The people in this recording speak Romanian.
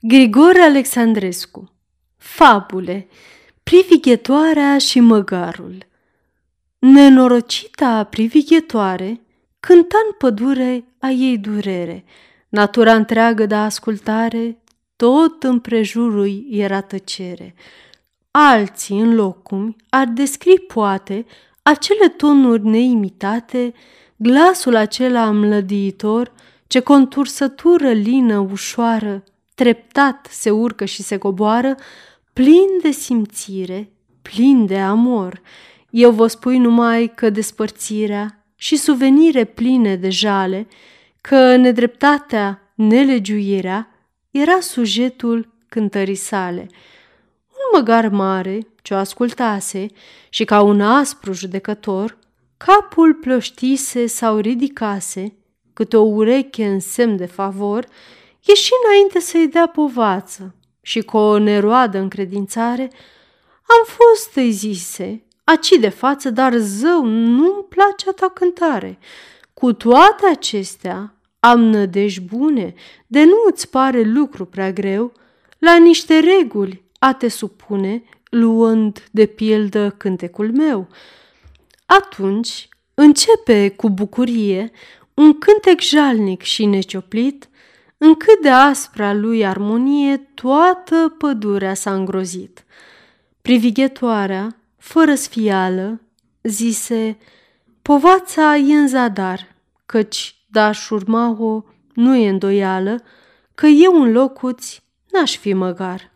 Grigore Alexandrescu Fabule Privighetoarea și măgarul Nenorocita privighetoare cânta în pădure a ei durere. Natura întreagă de ascultare, tot împrejurul era tăcere. Alții în locumi ar descri poate acele tonuri neimitate, glasul acela mlădiitor, ce contursătură lină ușoară, treptat se urcă și se coboară, plin de simțire, plin de amor. Eu vă spui numai că despărțirea și suvenire pline de jale, că nedreptatea, nelegiuirea, era sujetul cântării sale. Un măgar mare, ce o ascultase și ca un aspru judecător, capul plăștise sau ridicase, câte o ureche în semn de favor, ieși înainte să-i dea povață și cu o neroadă încredințare, am fost, îi zise, aci de față, dar zău, nu-mi place a ta cântare. Cu toate acestea, am nădejdi bune, de nu îți pare lucru prea greu, la niște reguli a te supune, luând de pildă cântecul meu. Atunci începe cu bucurie un cântec jalnic și necioplit, în cât de aspra lui armonie toată pădurea s-a îngrozit. Privighetoarea, fără sfială, zise, Povața e în zadar, căci daș urma-o nu e îndoială, că eu în locuți n-aș fi măgar.